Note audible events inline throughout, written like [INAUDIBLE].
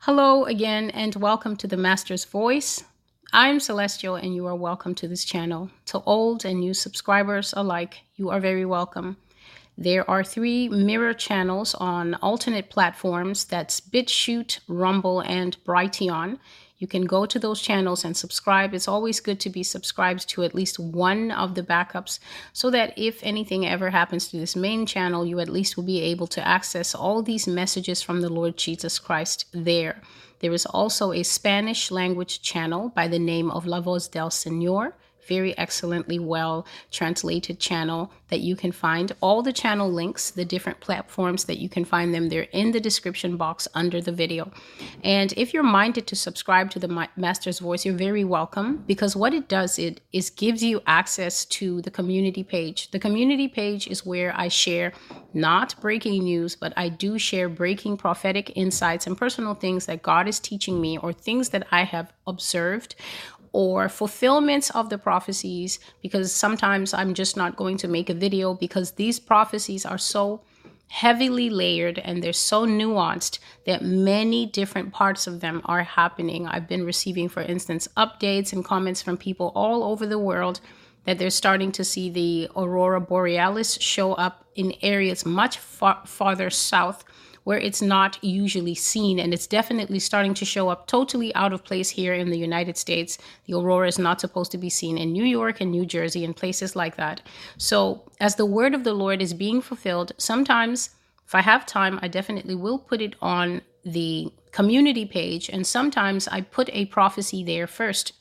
Hello again, and welcome to the Master's Voice. I'm Celestial, and you are welcome to this channel. To old and new subscribers alike, you are very welcome. There are three mirror channels on alternate platforms that's BitChute, Rumble, and Brighteon. You can go to those channels and subscribe. It's always good to be subscribed to at least one of the backups so that if anything ever happens to this main channel, you at least will be able to access all these messages from the Lord Jesus Christ there. There is also a Spanish language channel by the name of La Voz del Señor very excellently well translated channel that you can find. All the channel links, the different platforms that you can find them, they're in the description box under the video. And if you're minded to subscribe to the Master's Voice, you're very welcome because what it does it is gives you access to the community page. The community page is where I share not breaking news, but I do share breaking prophetic insights and personal things that God is teaching me or things that I have observed or fulfillments of the prophecies because sometimes I'm just not going to make a video because these prophecies are so heavily layered and they're so nuanced that many different parts of them are happening. I've been receiving, for instance, updates and comments from people all over the world that they're starting to see the aurora borealis show up in areas much far, farther south where it's not usually seen. And it's definitely starting to show up totally out of place here in the United States. The aurora is not supposed to be seen in New York and New Jersey and places like that. So, as the word of the Lord is being fulfilled, sometimes if I have time, I definitely will put it on the community page. And sometimes I put a prophecy there first.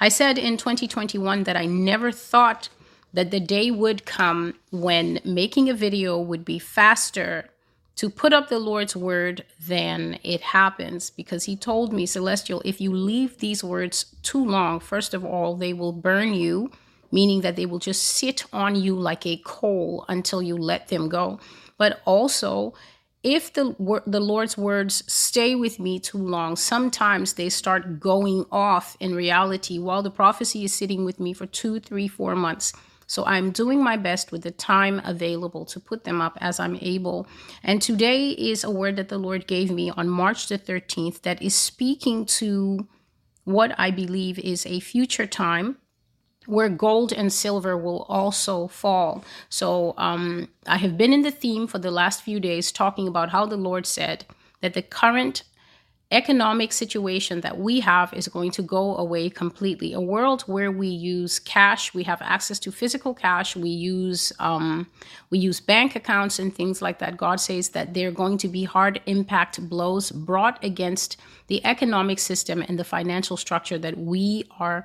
I said in 2021 that I never thought that the day would come when making a video would be faster to put up the Lord's word, then it happens because he told me, Celestial, if you leave these words too long, first of all, they will burn you, meaning that they will just sit on you like a coal until you let them go. But also, if the the Lord's words stay with me too long, sometimes they start going off in reality while the prophecy is sitting with me for two, three, four months. So I'm doing my best with the time available to put them up as I'm able. And today is a word that the Lord gave me on March the 13th that is speaking to what I believe is a future time where gold and silver will also fall. So um, I have been in the theme for the last few days talking about how the Lord said that the current economic situation that we have is going to go away completely. A world where we use cash, we have access to physical cash, we use um, we use bank accounts and things like that. God says that there are going to be hard impact blows brought against the economic system and the financial structure that we are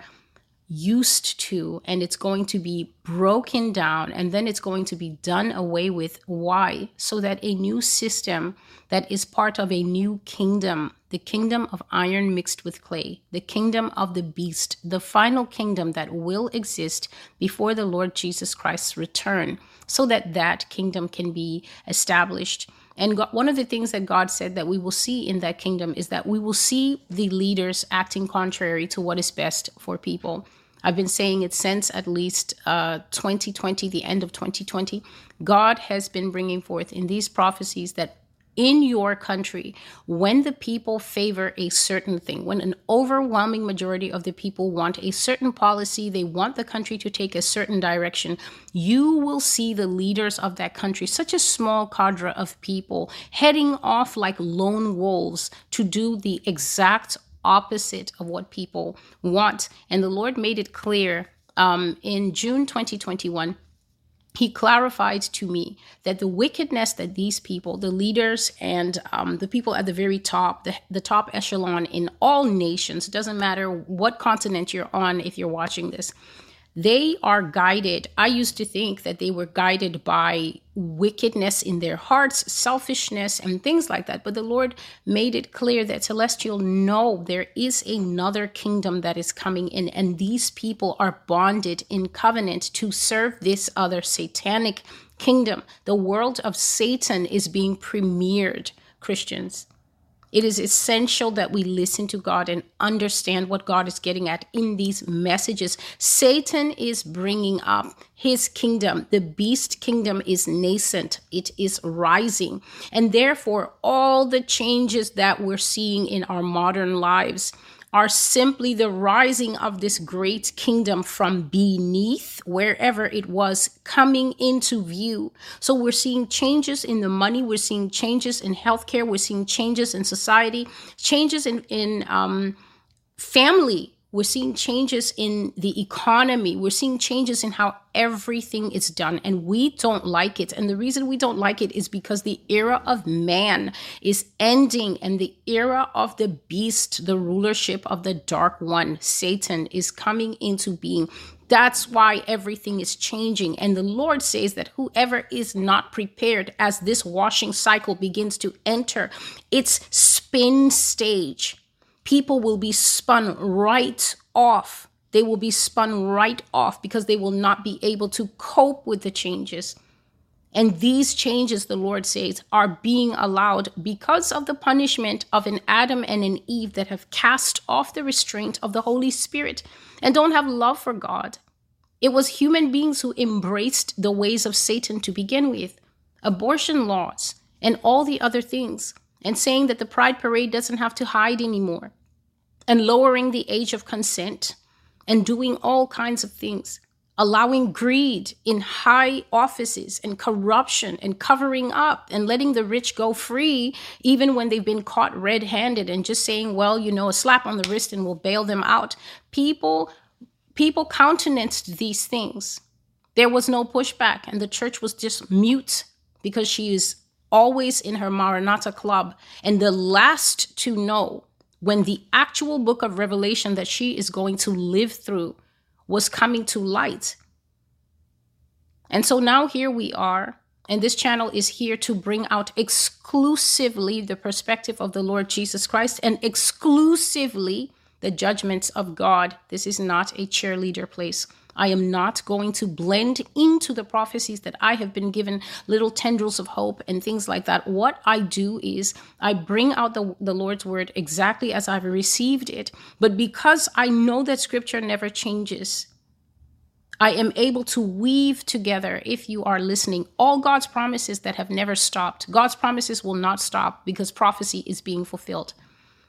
used to and it's going to be broken down and then it's going to be done away with. Why? So that a new system that is part of a new kingdom the kingdom of iron mixed with clay the kingdom of the beast the final kingdom that will exist before the lord jesus christ's return so that that kingdom can be established. And God, one of the things that God said that we will see in that kingdom is that we will see the leaders acting contrary to what is best for people. I've been saying it since at least uh, 2020, the end of 2020. God has been bringing forth in these prophecies that in your country, when the people favor a certain thing, when an overwhelming majority of the people want a certain policy, they want the country to take a certain direction, you will see the leaders of that country, such a small cadre of people, heading off like lone wolves to do the exact opposite of what people want. And the Lord made it clear um, in June 2021 he clarified to me that the wickedness that these people, the leaders and um, the people at the very top, the, the top echelon in all nations, doesn't matter what continent you're on if you're watching this, they are guided. I used to think that they were guided by wickedness in their hearts, selfishness, and things like that. But the Lord made it clear that Celestial, no, there is another kingdom that is coming in, and these people are bonded in covenant to serve this other satanic kingdom. The world of Satan is being premiered, Christians. It is essential that we listen to God and understand what God is getting at in these messages. Satan is bringing up his kingdom. The beast kingdom is nascent, it is rising. And therefore, all the changes that we're seeing in our modern lives are simply the rising of this great kingdom from beneath, wherever it was, coming into view. So we're seeing changes in the money, we're seeing changes in healthcare, we're seeing changes in society, changes in, in um, family we're seeing changes in the economy. We're seeing changes in how everything is done, and we don't like it. And the reason we don't like it is because the era of man is ending, and the era of the beast, the rulership of the dark one, Satan, is coming into being. That's why everything is changing. And the Lord says that whoever is not prepared as this washing cycle begins to enter its spin stage, people will be spun right off. They will be spun right off because they will not be able to cope with the changes. And these changes, the Lord says, are being allowed because of the punishment of an Adam and an Eve that have cast off the restraint of the Holy Spirit and don't have love for God. It was human beings who embraced the ways of Satan to begin with, abortion laws, and all the other things, and saying that the Pride Parade doesn't have to hide anymore and lowering the age of consent and doing all kinds of things, allowing greed in high offices and corruption and covering up and letting the rich go free, even when they've been caught red handed and just saying, well, you know, a slap on the wrist and we'll bail them out. People, people countenanced these things. There was no pushback, and the church was just mute because she is always in her Maranatha club and the last to know when the actual book of Revelation that she is going to live through was coming to light. And so now here we are, and this channel is here to bring out exclusively the perspective of the Lord Jesus Christ and exclusively the judgments of God. This is not a cheerleader place. I am not going to blend into the prophecies that I have been given little tendrils of hope and things like that. What I do is I bring out the, the Lord's word exactly as I've received it. But because I know that scripture never changes, I am able to weave together, if you are listening, all God's promises that have never stopped. God's promises will not stop because prophecy is being fulfilled.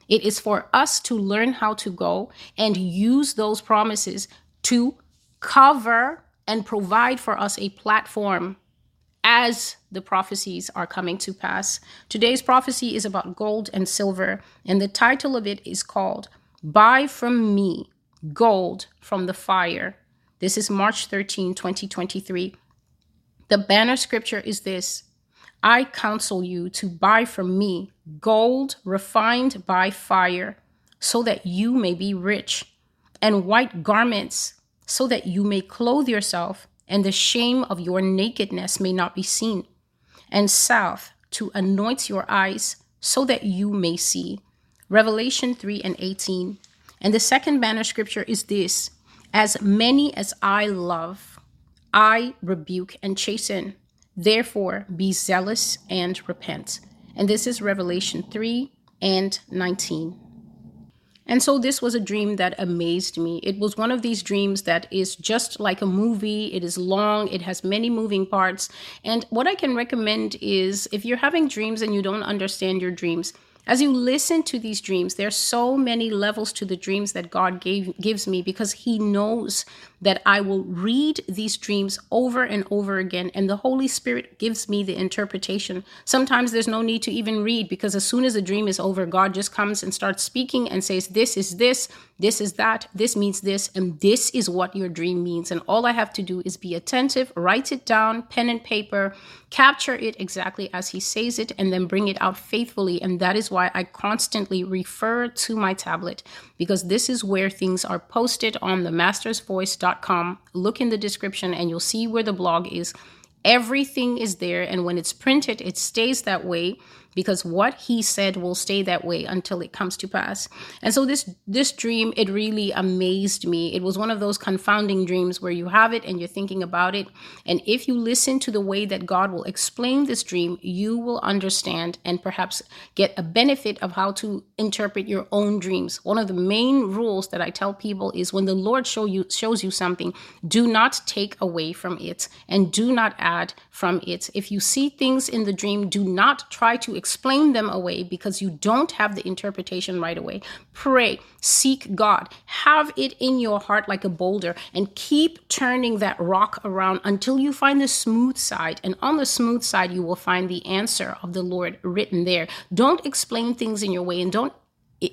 It is for us to learn how to go and use those promises to cover and provide for us a platform as the prophecies are coming to pass. Today's prophecy is about gold and silver, and the title of it is called Buy from Me Gold from the Fire. This is March 13, 2023. The banner scripture is this I counsel you to buy from me gold refined by fire, so that you may be rich, and white garments so that you may clothe yourself, and the shame of your nakedness may not be seen, and south, to anoint your eyes, so that you may see. Revelation 3 and 18. And the second banner scripture is this As many as I love, I rebuke and chasten. Therefore, be zealous and repent. And this is Revelation 3 and 19. And so this was a dream that amazed me. It was one of these dreams that is just like a movie. It is long, it has many moving parts. And what I can recommend is if you're having dreams and you don't understand your dreams, as you listen to these dreams, there's so many levels to the dreams that God gave gives me because he knows that I will read these dreams over and over again, and the Holy Spirit gives me the interpretation. Sometimes there's no need to even read because as soon as the dream is over, God just comes and starts speaking and says, This is this, this is that, this means this, and this is what your dream means. And all I have to do is be attentive, write it down, pen and paper, capture it exactly as He says it, and then bring it out faithfully. And that is why I constantly refer to my tablet because this is where things are posted on the mastersvoice.com Look in the description and you'll see where the blog is. Everything is there. And when it's printed, it stays that way because what he said will stay that way until it comes to pass. And so this this dream it really amazed me. It was one of those confounding dreams where you have it and you're thinking about it and if you listen to the way that God will explain this dream, you will understand and perhaps get a benefit of how to interpret your own dreams. One of the main rules that I tell people is when the Lord show you shows you something, do not take away from it and do not add from it. If you see things in the dream, do not try to explain them away because you don't have the interpretation right away. Pray, seek God, have it in your heart like a boulder, and keep turning that rock around until you find the smooth side. And on the smooth side, you will find the answer of the Lord written there. Don't explain things in your way and don't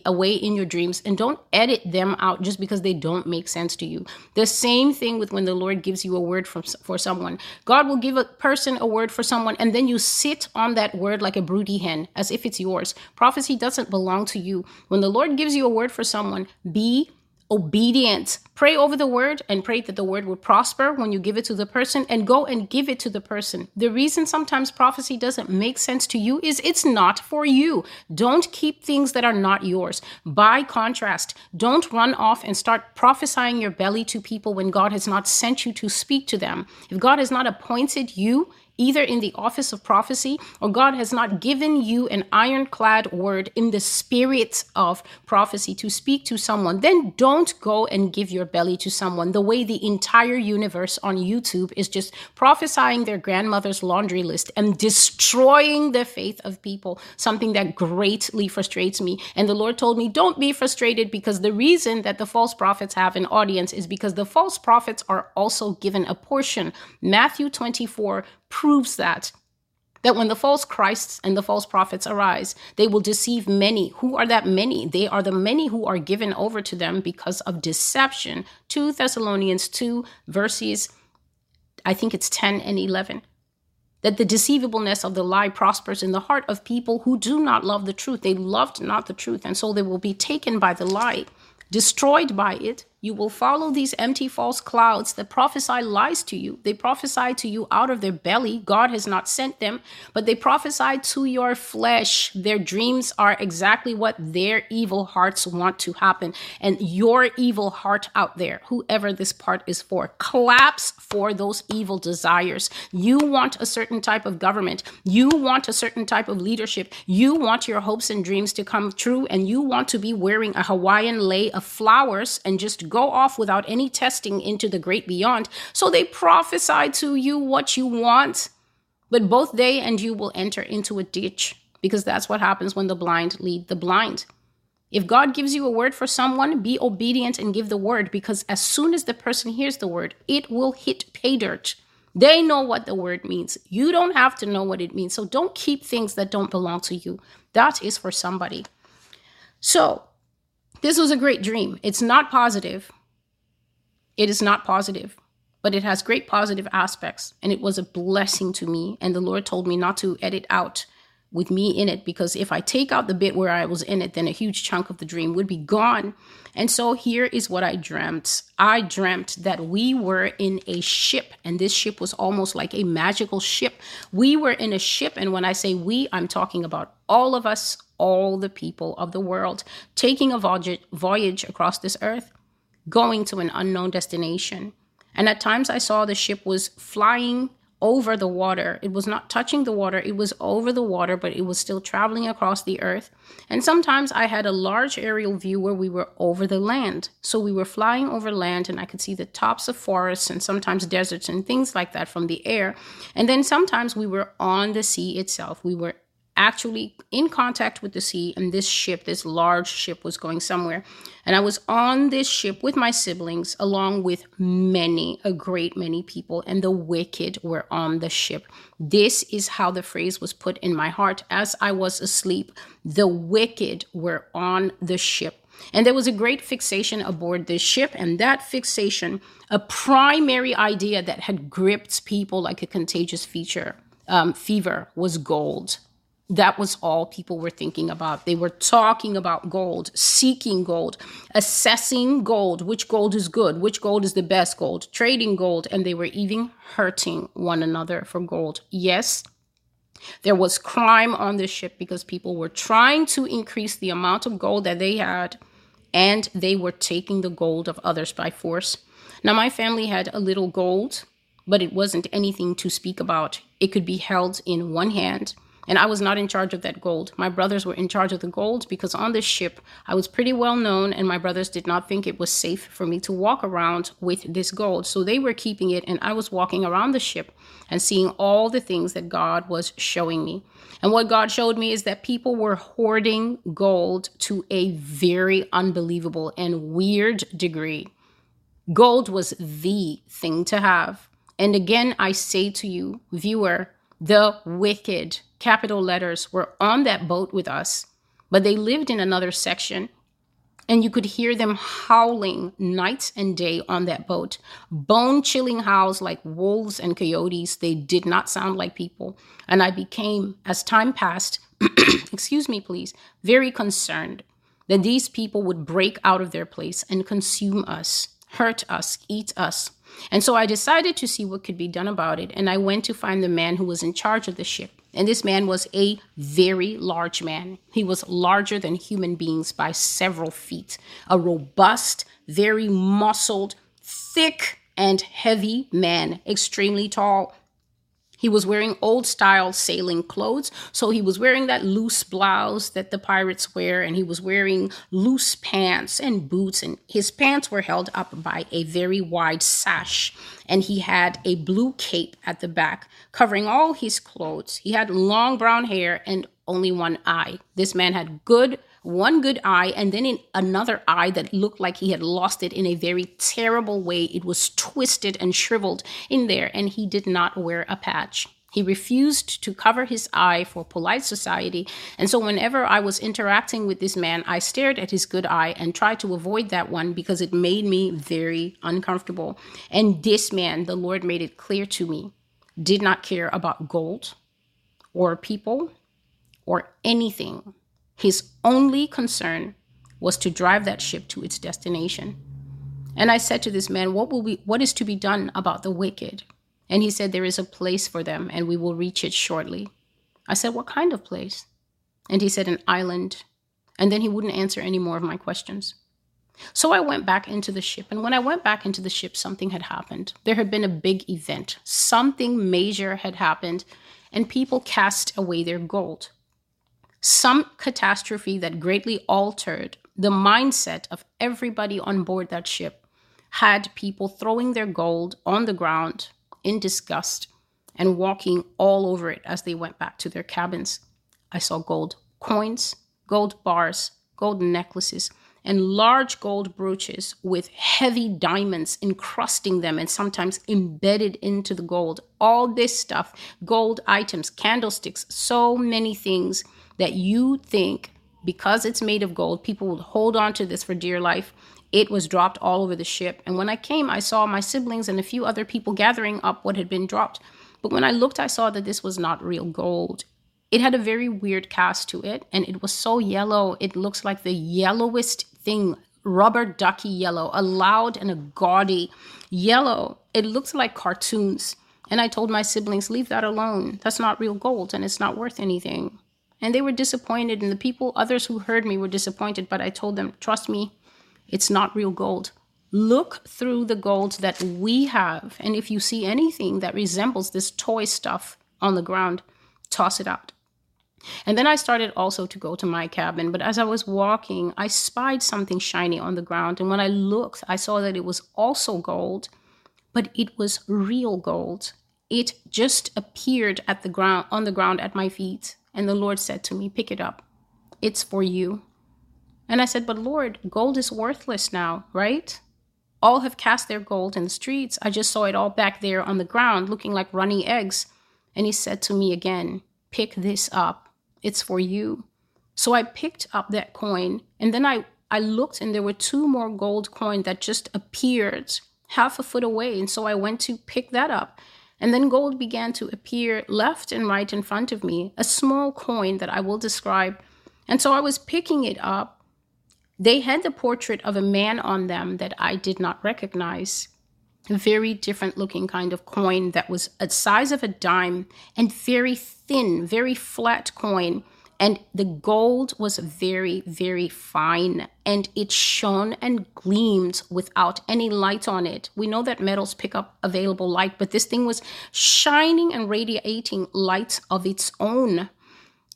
away in your dreams and don't edit them out just because they don't make sense to you. The same thing with when the Lord gives you a word from for someone. God will give a person a word for someone and then you sit on that word like a broody hen as if it's yours. Prophecy doesn't belong to you. When the Lord gives you a word for someone, be obedience. Pray over the word and pray that the word will prosper when you give it to the person and go and give it to the person. The reason sometimes prophecy doesn't make sense to you is it's not for you. Don't keep things that are not yours. By contrast, don't run off and start prophesying your belly to people when God has not sent you to speak to them. If God has not appointed you, either in the office of prophecy or God has not given you an ironclad word in the spirit of prophecy to speak to someone, then don't go and give your belly to someone the way the entire universe on YouTube is just prophesying their grandmother's laundry list and destroying the faith of people, something that greatly frustrates me. And the Lord told me, don't be frustrated because the reason that the false prophets have an audience is because the false prophets are also given a portion. Matthew 24 proves that that when the false Christs and the false prophets arise, they will deceive many. Who are that many? They are the many who are given over to them because of deception. 2 Thessalonians 2, verses, I think it's 10 and 11. That the deceivableness of the lie prospers in the heart of people who do not love the truth. They loved not the truth, and so they will be taken by the lie, destroyed by it, you will follow these empty false clouds that prophesy lies to you. They prophesy to you out of their belly. God has not sent them, but they prophesy to your flesh. Their dreams are exactly what their evil hearts want to happen. And your evil heart out there, whoever this part is for, claps for those evil desires. You want a certain type of government. You want a certain type of leadership. You want your hopes and dreams to come true. And you want to be wearing a Hawaiian lei of flowers and just go off without any testing into the great beyond. So they prophesy to you what you want, but both they and you will enter into a ditch because that's what happens when the blind lead the blind. If God gives you a word for someone, be obedient and give the word because as soon as the person hears the word, it will hit pay dirt. They know what the word means. You don't have to know what it means. So don't keep things that don't belong to you. That is for somebody. So this was a great dream. It's not positive. It is not positive, but it has great positive aspects. And it was a blessing to me. And the Lord told me not to edit out with me in it because if I take out the bit where I was in it, then a huge chunk of the dream would be gone. And so here is what I dreamt. I dreamt that we were in a ship, and this ship was almost like a magical ship. We were in a ship, and when I say we, I'm talking about all of us, all the people of the world, taking a voyage across this earth, going to an unknown destination. And at times I saw the ship was flying over the water. It was not touching the water, it was over the water, but it was still traveling across the earth. And sometimes I had a large aerial view where we were over the land. So we were flying over land and I could see the tops of forests and sometimes deserts and things like that from the air. And then sometimes we were on the sea itself. We were actually in contact with the sea and this ship this large ship was going somewhere. And i was on this ship with my siblings along with many a great many people and the wicked were on the ship. This is how the phrase was put in my heart. As i was asleep the wicked were on the ship. And there was a great fixation aboard this ship, and that fixation, a primary idea that had gripped people like a contagious feature, um, fever, was gold that was all people were thinking about. They were talking about gold, seeking gold, assessing gold, which gold is good, which gold is the best gold, trading gold, and they were even hurting one another for gold. Yes, There was crime on the ship because people were trying to increase the amount of gold that they had, and they were taking the gold of others by force. Now, my family had a little gold, but it wasn't anything to speak about. It could be held in one hand and I was not in charge of that gold. My brothers were in charge of the gold because on this ship, I was pretty well known, and my brothers did not think it was safe for me to walk around with this gold. So they were keeping it, and I was walking around the ship and seeing all the things that God was showing me. And what God showed me is that people were hoarding gold to a very unbelievable and weird degree. Gold was the thing to have. And again, I say to you, viewer, the wicked, capital letters, were on that boat with us, but they lived in another section. And you could hear them howling night and day on that boat. Bone chilling howls like wolves and coyotes. They did not sound like people. And I became, as time passed, [CLEARS THROAT] excuse me, please, very concerned that these people would break out of their place and consume us, hurt us, eat us, and so I decided to see what could be done about it. And I went to find the man who was in charge of the ship. And this man was a very large man. He was larger than human beings by several feet. A robust, very muscled, thick, and heavy man, extremely tall, he was wearing old style sailing clothes. So he was wearing that loose blouse that the pirates wear, and he was wearing loose pants and boots. And his pants were held up by a very wide sash. And he had a blue cape at the back covering all his clothes. He had long brown hair and only one eye. This man had good one good eye and then in another eye that looked like he had lost it in a very terrible way. It was twisted and shriveled in there, and he did not wear a patch. He refused to cover his eye for polite society. And so, whenever I was interacting with this man, I stared at his good eye and tried to avoid that one because it made me very uncomfortable. And this man, the Lord made it clear to me, did not care about gold or people or anything his only concern was to drive that ship to its destination. And I said to this man, what will we what is to be done about the wicked? And he said there is a place for them and we will reach it shortly. I said, "What kind of place?" And he said an island. And then he wouldn't answer any more of my questions. So I went back into the ship. And when I went back into the ship, something had happened. There had been a big event. Something major had happened, and people cast away their gold some catastrophe that greatly altered the mindset of everybody on board that ship had people throwing their gold on the ground in disgust and walking all over it as they went back to their cabins. I saw gold coins, gold bars, gold necklaces, and large gold brooches with heavy diamonds encrusting them and sometimes embedded into the gold. All this stuff, gold items, candlesticks, so many things that you think because it's made of gold, people will hold on to this for dear life. It was dropped all over the ship. And when I came, I saw my siblings and a few other people gathering up what had been dropped. But when I looked, I saw that this was not real gold. It had a very weird cast to it, and it was so yellow. It looks like the yellowest thing rubber ducky yellow, a loud and a gaudy yellow. It looks like cartoons. And I told my siblings, leave that alone. That's not real gold and it's not worth anything. And they were disappointed, and the people, others who heard me, were disappointed. But I told them, trust me, it's not real gold. Look through the gold that we have. And if you see anything that resembles this toy stuff on the ground, toss it out. And then I started also to go to my cabin. But as I was walking, I spied something shiny on the ground. And when I looked, I saw that it was also gold, but it was real gold. It just appeared at the ground on the ground at my feet. And the Lord said to me, Pick it up. It's for you. And I said, But Lord, gold is worthless now, right? All have cast their gold in the streets. I just saw it all back there on the ground looking like runny eggs. And he said to me again, Pick this up. It's for you. So I picked up that coin and then I, I looked and there were two more gold coins that just appeared half a foot away. And so I went to pick that up. And then gold began to appear left and right in front of me, a small coin that I will describe. And so I was picking it up. They had the portrait of a man on them that I did not recognize. a very different looking kind of coin that was a size of a dime and very thin, very flat coin. And the gold was very, very fine and it shone and gleamed without any light on it. We know that metals pick up available light, but this thing was shining and radiating light of its own.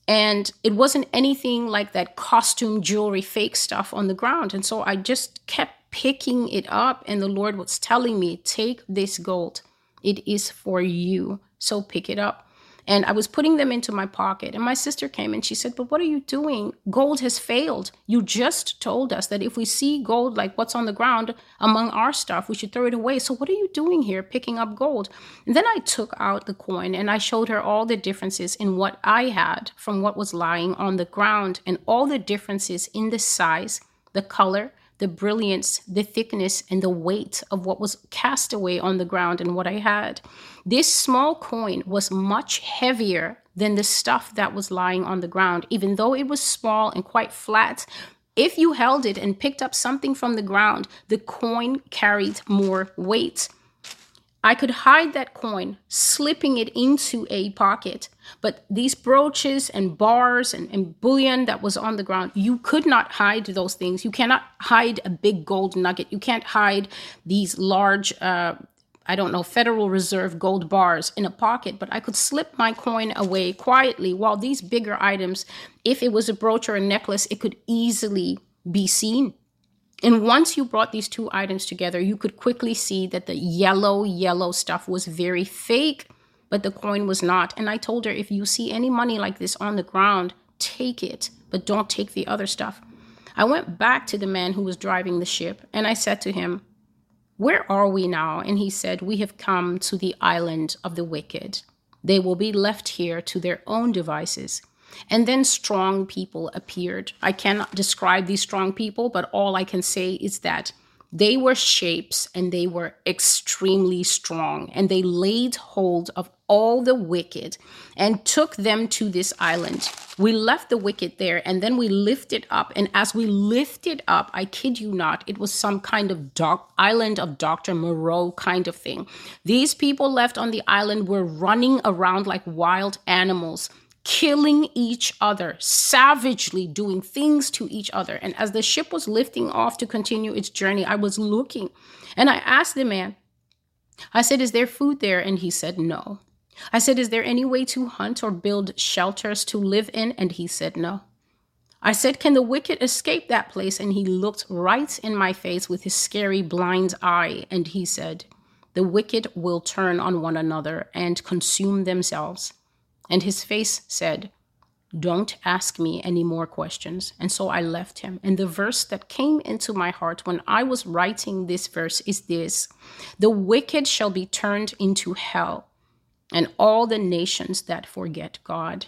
And it wasn't anything like that costume jewelry fake stuff on the ground. And so I just kept picking it up, and the Lord was telling me, Take this gold. It is for you. So pick it up. And I was putting them into my pocket. And my sister came and she said, But what are you doing? Gold has failed. You just told us that if we see gold like what's on the ground among our stuff, we should throw it away. So what are you doing here picking up gold? And then I took out the coin and I showed her all the differences in what I had from what was lying on the ground and all the differences in the size, the color, the brilliance, the thickness, and the weight of what was cast away on the ground and what I had. This small coin was much heavier than the stuff that was lying on the ground, even though it was small and quite flat. If you held it and picked up something from the ground, the coin carried more weight. I could hide that coin, slipping it into a pocket. But these brooches and bars and, and, bullion that was on the ground, you could not hide those things. You cannot hide a big gold nugget. You can't hide these large, uh, I don't know, Federal Reserve gold bars in a pocket. But I could slip my coin away quietly while these bigger items, if it was a brooch or a necklace, it could easily be seen. And once you brought these two items together, you could quickly see that the yellow, yellow stuff was very fake, but the coin was not. And I told her, if you see any money like this on the ground, take it, but don't take the other stuff. I went back to the man who was driving the ship and I said to him, Where are we now? And he said, We have come to the island of the wicked. They will be left here to their own devices. And then strong people appeared. I cannot describe these strong people, but all I can say is that they were shapes and they were extremely strong, and they laid hold of all the wicked and took them to this island. We left the wicked there and then we lifted up. And as we lifted up, I kid you not, it was some kind of doc- island of Dr. Moreau kind of thing. These people left on the island were running around like wild animals killing each other, savagely doing things to each other. And as the ship was lifting off to continue its journey, I was looking and I asked the man, I said, Is there food there? And he said, No. I said, Is there any way to hunt or build shelters to live in? And he said, No. I said, Can the wicked escape that place? And he looked right in my face with his scary blind eye and he said, The wicked will turn on one another and consume themselves. And his face said, Don't ask me any more questions. And so I left him. And the verse that came into my heart when I was writing this verse is this The wicked shall be turned into hell, and all the nations that forget God.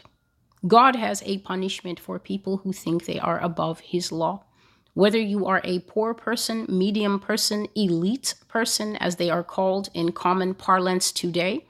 God has a punishment for people who think they are above his law. Whether you are a poor person, medium person, elite person, as they are called in common parlance today,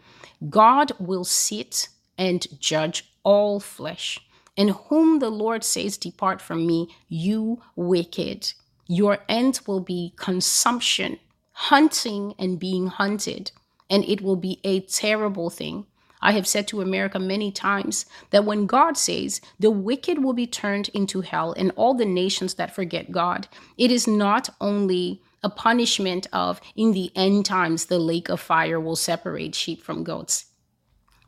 God will sit and judge all flesh. In whom the Lord says, Depart from me, you wicked. Your end will be consumption, hunting and being hunted, and it will be a terrible thing. I have said to America many times that when God says the wicked will be turned into hell and all the nations that forget God, it is not only a punishment of in the end times the lake of fire will separate sheep from goats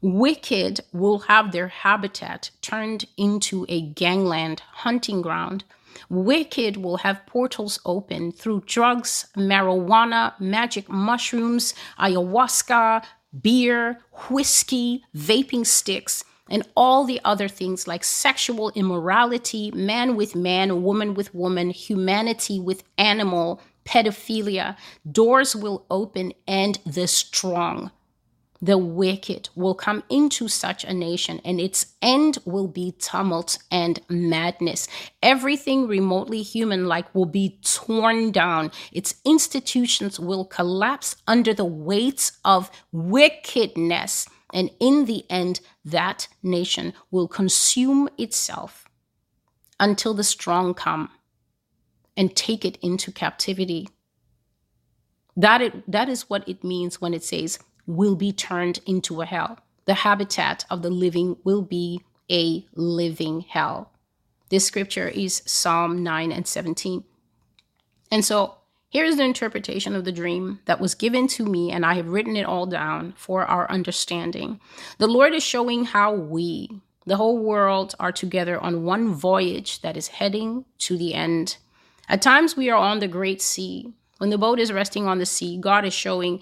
wicked will have their habitat turned into a gangland hunting ground. Wicked will have portals open through drugs, marijuana, magic mushrooms, ayahuasca, beer, whiskey, vaping sticks, and all the other things like sexual immorality, man with man, woman with woman, humanity with animal, pedophilia. Doors will open and the strong the wicked will come into such a nation, and its end will be tumult and madness. Everything remotely human like will be torn down. Its institutions will collapse under the weight of wickedness. And in the end, that nation will consume itself until the strong come and take it into captivity That it, that is what it means when it says will be turned into a hell. The habitat of the living will be a living hell. This scripture is Psalm 9 and 17. And so here's the interpretation of the dream that was given to me, and I have written it all down for our understanding. The Lord is showing how we, the whole world, are together on one voyage that is heading to the end. At times, we are on the great sea. When the boat is resting on the sea, God is showing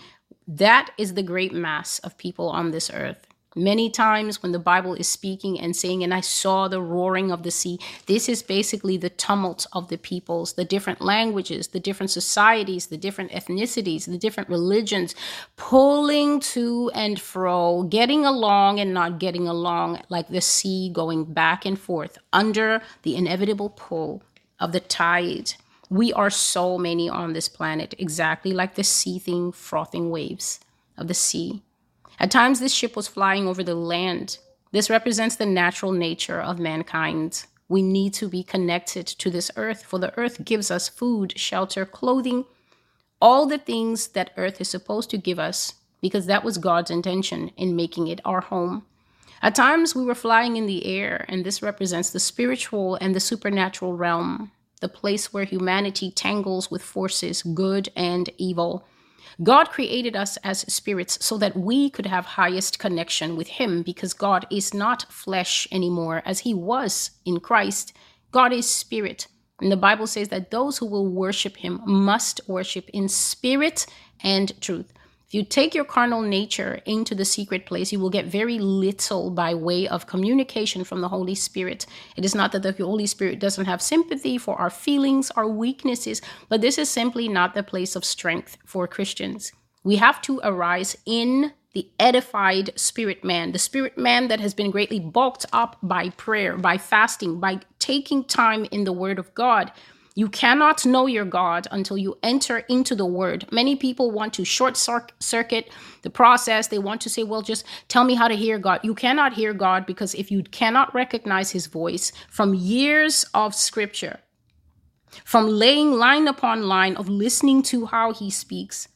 that is the great mass of people on this earth. Many times when the Bible is speaking and saying, and I saw the roaring of the sea, this is basically the tumult of the peoples, the different languages, the different societies, the different ethnicities, the different religions, pulling to and fro, getting along and not getting along, like the sea going back and forth under the inevitable pull of the tide. We are so many on this planet, exactly like the seething, frothing waves of the sea. At times, this ship was flying over the land. This represents the natural nature of mankind. We need to be connected to this earth, for the earth gives us food, shelter, clothing, all the things that earth is supposed to give us, because that was God's intention in making it our home. At times, we were flying in the air, and this represents the spiritual and the supernatural realm, the place where humanity tangles with forces good and evil. God created us as spirits so that we could have highest connection with him because God is not flesh anymore as he was in Christ. God is spirit. And the Bible says that those who will worship him must worship in spirit and truth. You take your carnal nature into the secret place, you will get very little by way of communication from the Holy Spirit. It is not that the Holy Spirit doesn't have sympathy for our feelings, our weaknesses, but this is simply not the place of strength for Christians. We have to arise in the edified spirit man, the spirit man that has been greatly bulked up by prayer, by fasting, by taking time in the Word of God. You cannot know your God until you enter into the word. Many people want to short circuit the process. They want to say, well, just tell me how to hear God. You cannot hear God because if you cannot recognize his voice from years of scripture, from laying line upon line of listening to how he speaks,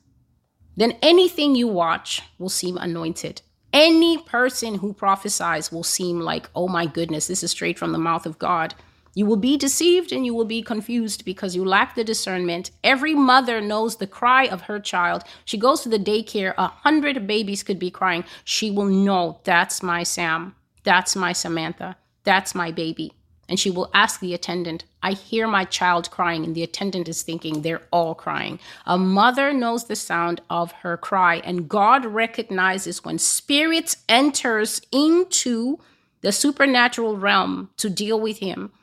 then anything you watch will seem anointed. Any person who prophesies will seem like, oh my goodness, this is straight from the mouth of God. You will be deceived and you will be confused because you lack the discernment. Every mother knows the cry of her child. She goes to the daycare, a hundred babies could be crying. She will know that's my Sam, that's my Samantha, that's my baby. And she will ask the attendant, I hear my child crying. And the attendant is thinking they're all crying. A mother knows the sound of her cry. And God recognizes when spirit enters into the supernatural realm to deal with him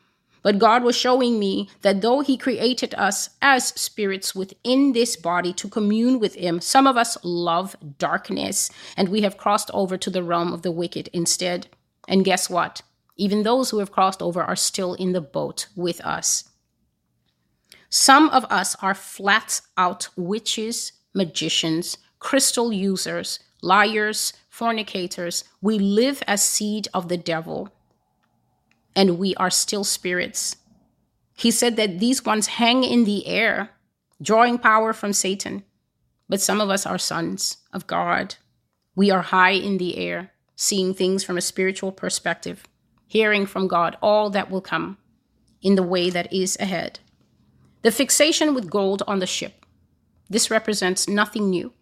but God was showing me that though He created us as spirits within this body to commune with Him, some of us love darkness and we have crossed over to the realm of the wicked instead. And guess what? Even those who have crossed over are still in the boat with us. Some of us are flat out witches, magicians, crystal users, liars, fornicators. We live as seed of the devil and we are still spirits. He said that these ones hang in the air, drawing power from Satan. But some of us are sons of God. We are high in the air, seeing things from a spiritual perspective, hearing from God all that will come in the way that is ahead. The fixation with gold on the ship. This represents nothing new.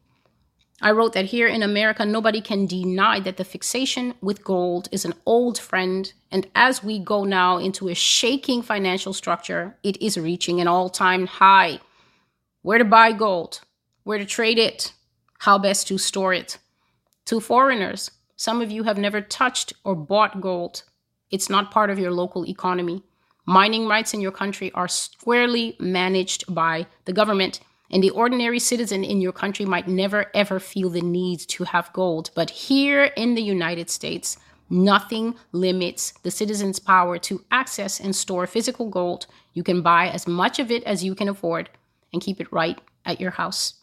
I wrote that here in America, nobody can deny that the fixation with gold is an old friend. And as we go now into a shaking financial structure, it is reaching an all time high. Where to buy gold, where to trade it, how best to store it. To foreigners, some of you have never touched or bought gold. It's not part of your local economy. Mining rights in your country are squarely managed by the government and the ordinary citizen in your country might never ever feel the need to have gold. But here in the United States, nothing limits the citizen's power to access and store physical gold. You can buy as much of it as you can afford and keep it right at your house.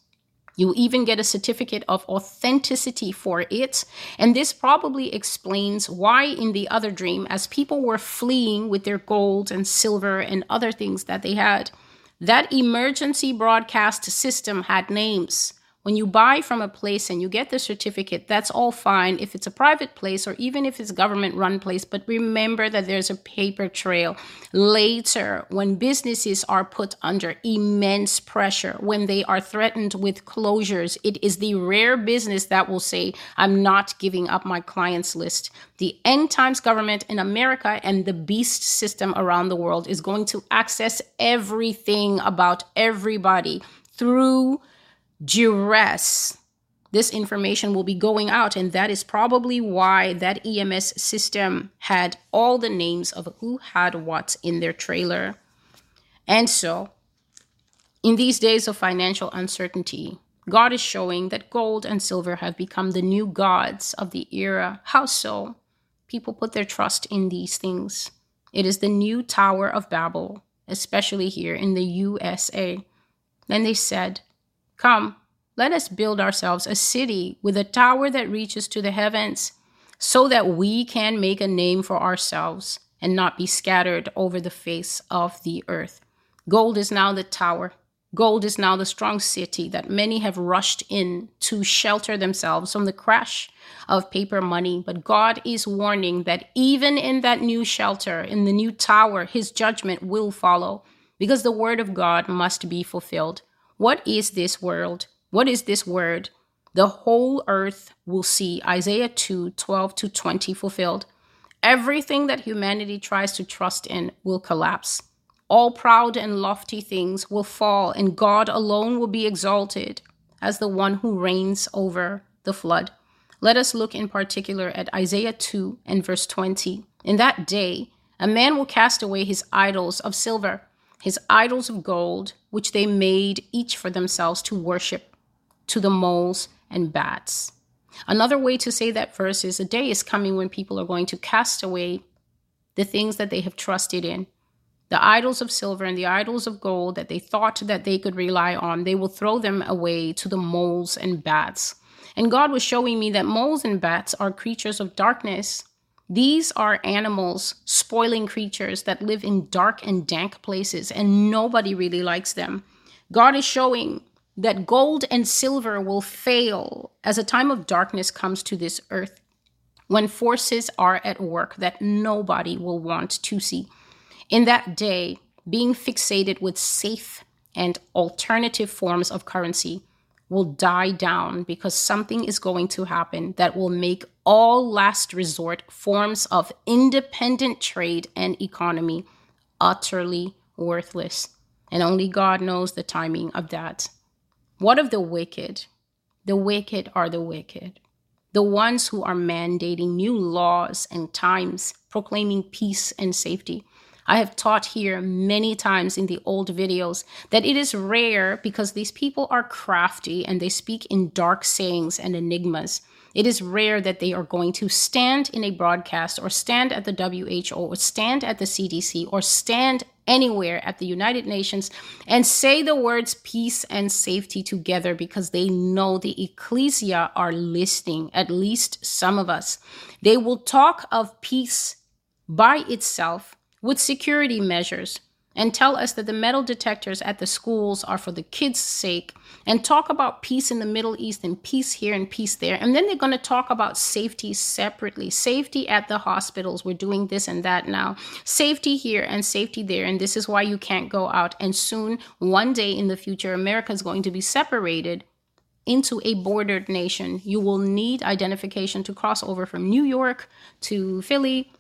You'll even get a certificate of authenticity for it. And this probably explains why, in the other dream, as people were fleeing with their gold and silver and other things that they had, That emergency broadcast system had names. When you buy from a place and you get the certificate, that's all fine if it's a private place or even if it's government run place. But remember that there's a paper trail. Later, when businesses are put under immense pressure, when they are threatened with closures, it is the rare business that will say, I'm not giving up my clients list. The end times government in America and the beast system around the world is going to access everything about everybody through duress, this information will be going out. And that is probably why that EMS system had all the names of who had what in their trailer. And so, in these days of financial uncertainty, God is showing that gold and silver have become the new gods of the era. How so? People put their trust in these things. It is the new Tower of Babel, especially here in the USA. Then they said, Come, let us build ourselves a city with a tower that reaches to the heavens, so that we can make a name for ourselves and not be scattered over the face of the earth. Gold is now the tower. Gold is now the strong city that many have rushed in to shelter themselves from the crash of paper money. But God is warning that even in that new shelter, in the new tower, his judgment will follow because the word of God must be fulfilled. What is this world? What is this word? The whole earth will see Isaiah 2 12 to 20 fulfilled. Everything that humanity tries to trust in will collapse. All proud and lofty things will fall, and God alone will be exalted as the one who reigns over the flood. Let us look in particular at Isaiah 2 and verse 20. In that day, a man will cast away his idols of silver his idols of gold, which they made each for themselves to worship, to the moles and bats. Another way to say that verse is a day is coming when people are going to cast away the things that they have trusted in. The idols of silver and the idols of gold that they thought that they could rely on, they will throw them away to the moles and bats. And God was showing me that moles and bats are creatures of darkness these are animals, spoiling creatures that live in dark and dank places, and nobody really likes them. God is showing that gold and silver will fail as a time of darkness comes to this earth, when forces are at work that nobody will want to see. In that day, being fixated with safe and alternative forms of currency will die down because something is going to happen that will make all last resort forms of independent trade and economy utterly worthless. And only God knows the timing of that. What of the wicked? The wicked are the wicked. The ones who are mandating new laws and times, proclaiming peace and safety. I have taught here many times in the old videos that it is rare because these people are crafty and they speak in dark sayings and enigmas. It is rare that they are going to stand in a broadcast or stand at the WHO or stand at the CDC or stand anywhere at the United Nations and say the words peace and safety together because they know the ecclesia are listening, at least some of us. They will talk of peace by itself with security measures and tell us that the metal detectors at the schools are for the kids' sake and talk about peace in the Middle East and peace here and peace there. And then they're going to talk about safety separately. Safety at the hospitals. We're doing this and that now. Safety here and safety there. And this is why you can't go out. And soon, one day in the future, America is going to be separated into a bordered nation. You will need identification to cross over from New York to Philly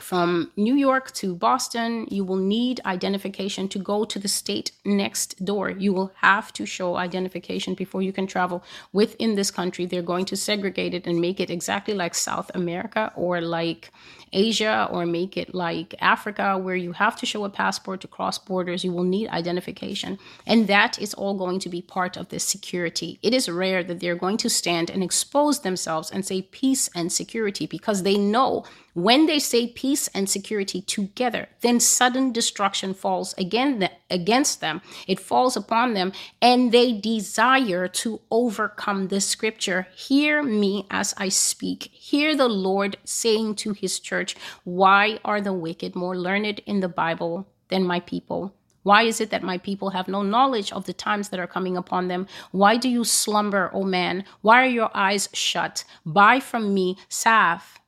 from New York to Boston, you will need identification to go to the state next door. You will have to show identification before you can travel within this country. They're going to segregate it and make it exactly like South America or like Asia or make it like Africa, where you have to show a passport to cross borders. You will need identification. And that is all going to be part of this security. It is rare that they're going to stand and expose themselves and say peace and security because they know when they say peace and security together, then sudden destruction falls again against them. It falls upon them, and they desire to overcome the scripture. Hear me as I speak. Hear the Lord saying to his church, Why are the wicked more learned in the Bible than my people? Why is it that my people have no knowledge of the times that are coming upon them? Why do you slumber, O man? Why are your eyes shut? Buy from me salve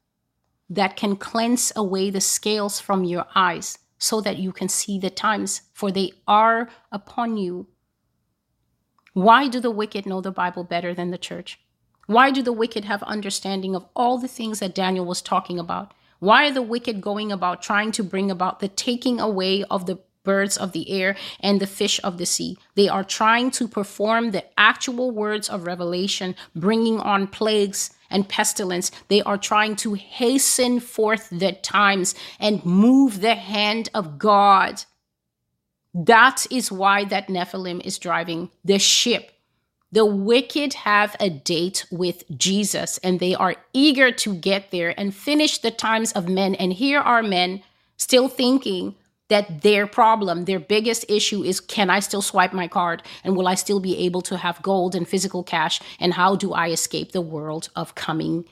that can cleanse away the scales from your eyes, so that you can see the times, for they are upon you. Why do the wicked know the Bible better than the church? Why do the wicked have understanding of all the things that Daniel was talking about? Why are the wicked going about trying to bring about the taking away of the birds of the air, and the fish of the sea. They are trying to perform the actual words of Revelation, bringing on plagues and pestilence. They are trying to hasten forth the times and move the hand of God. That is why that Nephilim is driving the ship. The wicked have a date with Jesus and they are eager to get there and finish the times of men. And here are men still thinking that their problem, their biggest issue is can I still swipe my card and will I still be able to have gold and physical cash? And how do I escape the world of coming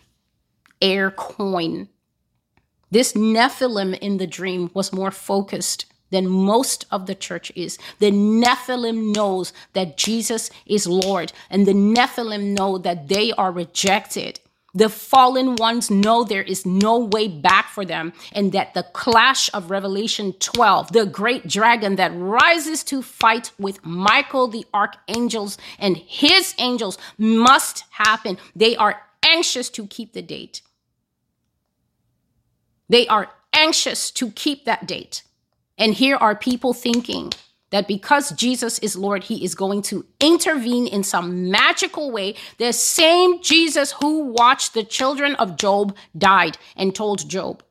air coin? This Nephilim in the dream was more focused than most of the church is. The Nephilim knows that Jesus is Lord, and the Nephilim know that they are rejected the fallen ones know there is no way back for them, and that the clash of Revelation 12, the great dragon that rises to fight with Michael the archangels and his angels, must happen. They are anxious to keep the date. They are anxious to keep that date. And here are people thinking that because Jesus is Lord, he is going to intervene in some magical way. The same Jesus who watched the children of Job died and told Job,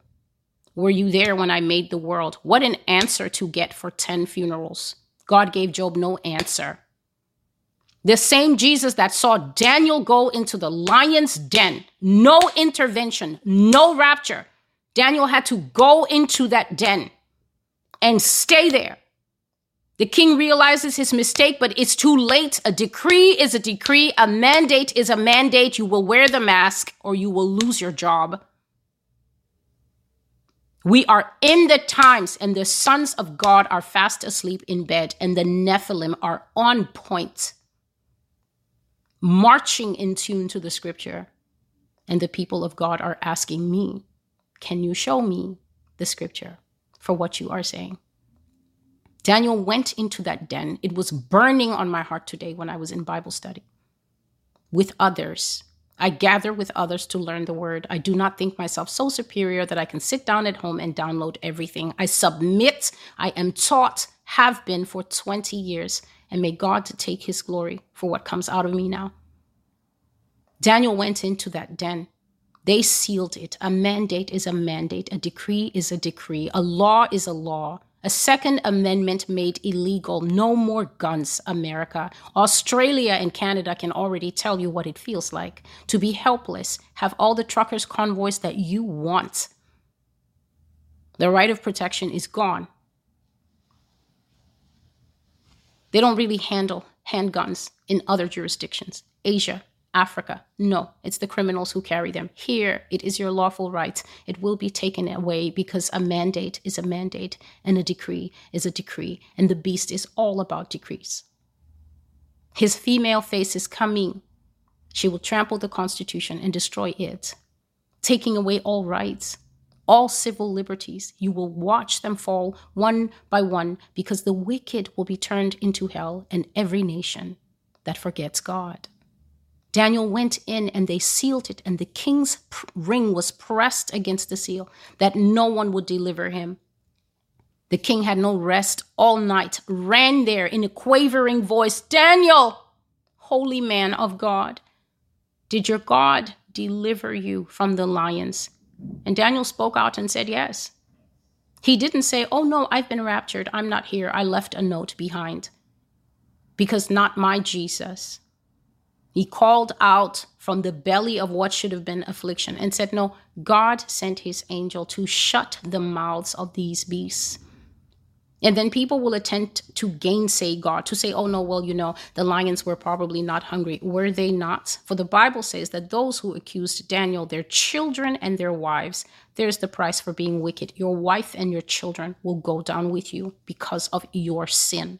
Were you there when I made the world? What an answer to get for 10 funerals. God gave Job no answer. The same Jesus that saw Daniel go into the lion's den, no intervention, no rapture. Daniel had to go into that den and stay there the king realizes his mistake, but it's too late. A decree is a decree. A mandate is a mandate. You will wear the mask or you will lose your job. We are in the times, and the sons of God are fast asleep in bed, and the Nephilim are on point, marching in tune to the scripture. And the people of God are asking me, Can you show me the scripture for what you are saying? Daniel went into that den. It was burning on my heart today when I was in Bible study with others. I gather with others to learn the word. I do not think myself so superior that I can sit down at home and download everything. I submit. I am taught, have been for 20 years, and may God take his glory for what comes out of me now. Daniel went into that den. They sealed it. A mandate is a mandate. A decree is a decree. A law is a law. A second amendment made illegal no more guns, America. Australia and Canada can already tell you what it feels like to be helpless, have all the truckers' convoys that you want. The right of protection is gone. They don't really handle handguns in other jurisdictions. Asia, Africa. No, it's the criminals who carry them. Here, it is your lawful right. It will be taken away because a mandate is a mandate and a decree is a decree, and the beast is all about decrees. His female face is coming. She will trample the Constitution and destroy it, taking away all rights, all civil liberties. You will watch them fall one by one because the wicked will be turned into hell and every nation that forgets God. Daniel went in and they sealed it, and the king's ring was pressed against the seal that no one would deliver him. The king had no rest all night, ran there in a quavering voice Daniel, holy man of God, did your God deliver you from the lions? And Daniel spoke out and said, Yes. He didn't say, Oh no, I've been raptured. I'm not here. I left a note behind. Because not my Jesus he called out from the belly of what should have been affliction and said, No, God sent his angel to shut the mouths of these beasts. And then people will attempt to gainsay God, to say, oh no, well, you know, the lions were probably not hungry. Were they not? For the Bible says that those who accused Daniel, their children and their wives, there's the price for being wicked. Your wife and your children will go down with you because of your sin.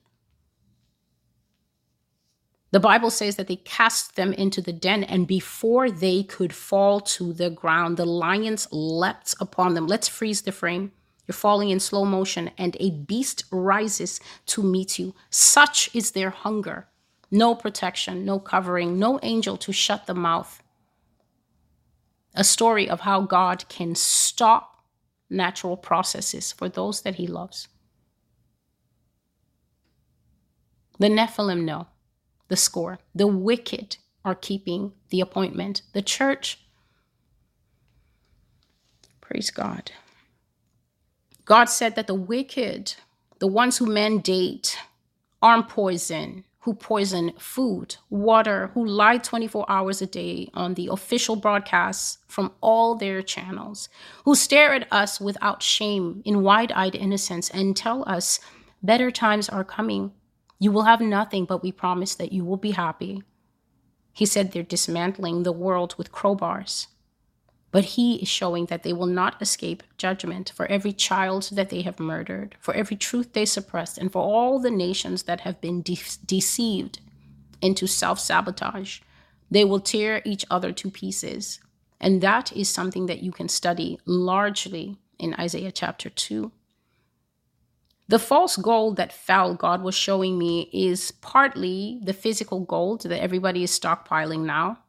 The Bible says that they cast them into the den, and before they could fall to the ground, the lions leapt upon them. Let's freeze the frame. You're falling in slow motion, and a beast rises to meet you. Such is their hunger. No protection, no covering, no angel to shut the mouth. A story of how God can stop natural processes for those that he loves. The Nephilim know the score. The wicked are keeping the appointment. The church, praise God. God said that the wicked, the ones who mandate arm poison, who poison food, water, who lie 24 hours a day on the official broadcasts from all their channels, who stare at us without shame in wide eyed innocence and tell us better times are coming. You will have nothing, but we promise that you will be happy. He said they're dismantling the world with crowbars. But he is showing that they will not escape judgment for every child that they have murdered, for every truth they suppressed, and for all the nations that have been de- deceived into self sabotage. They will tear each other to pieces. And that is something that you can study largely in Isaiah chapter 2. The false gold that fell, God was showing me, is partly the physical gold that everybody is stockpiling now.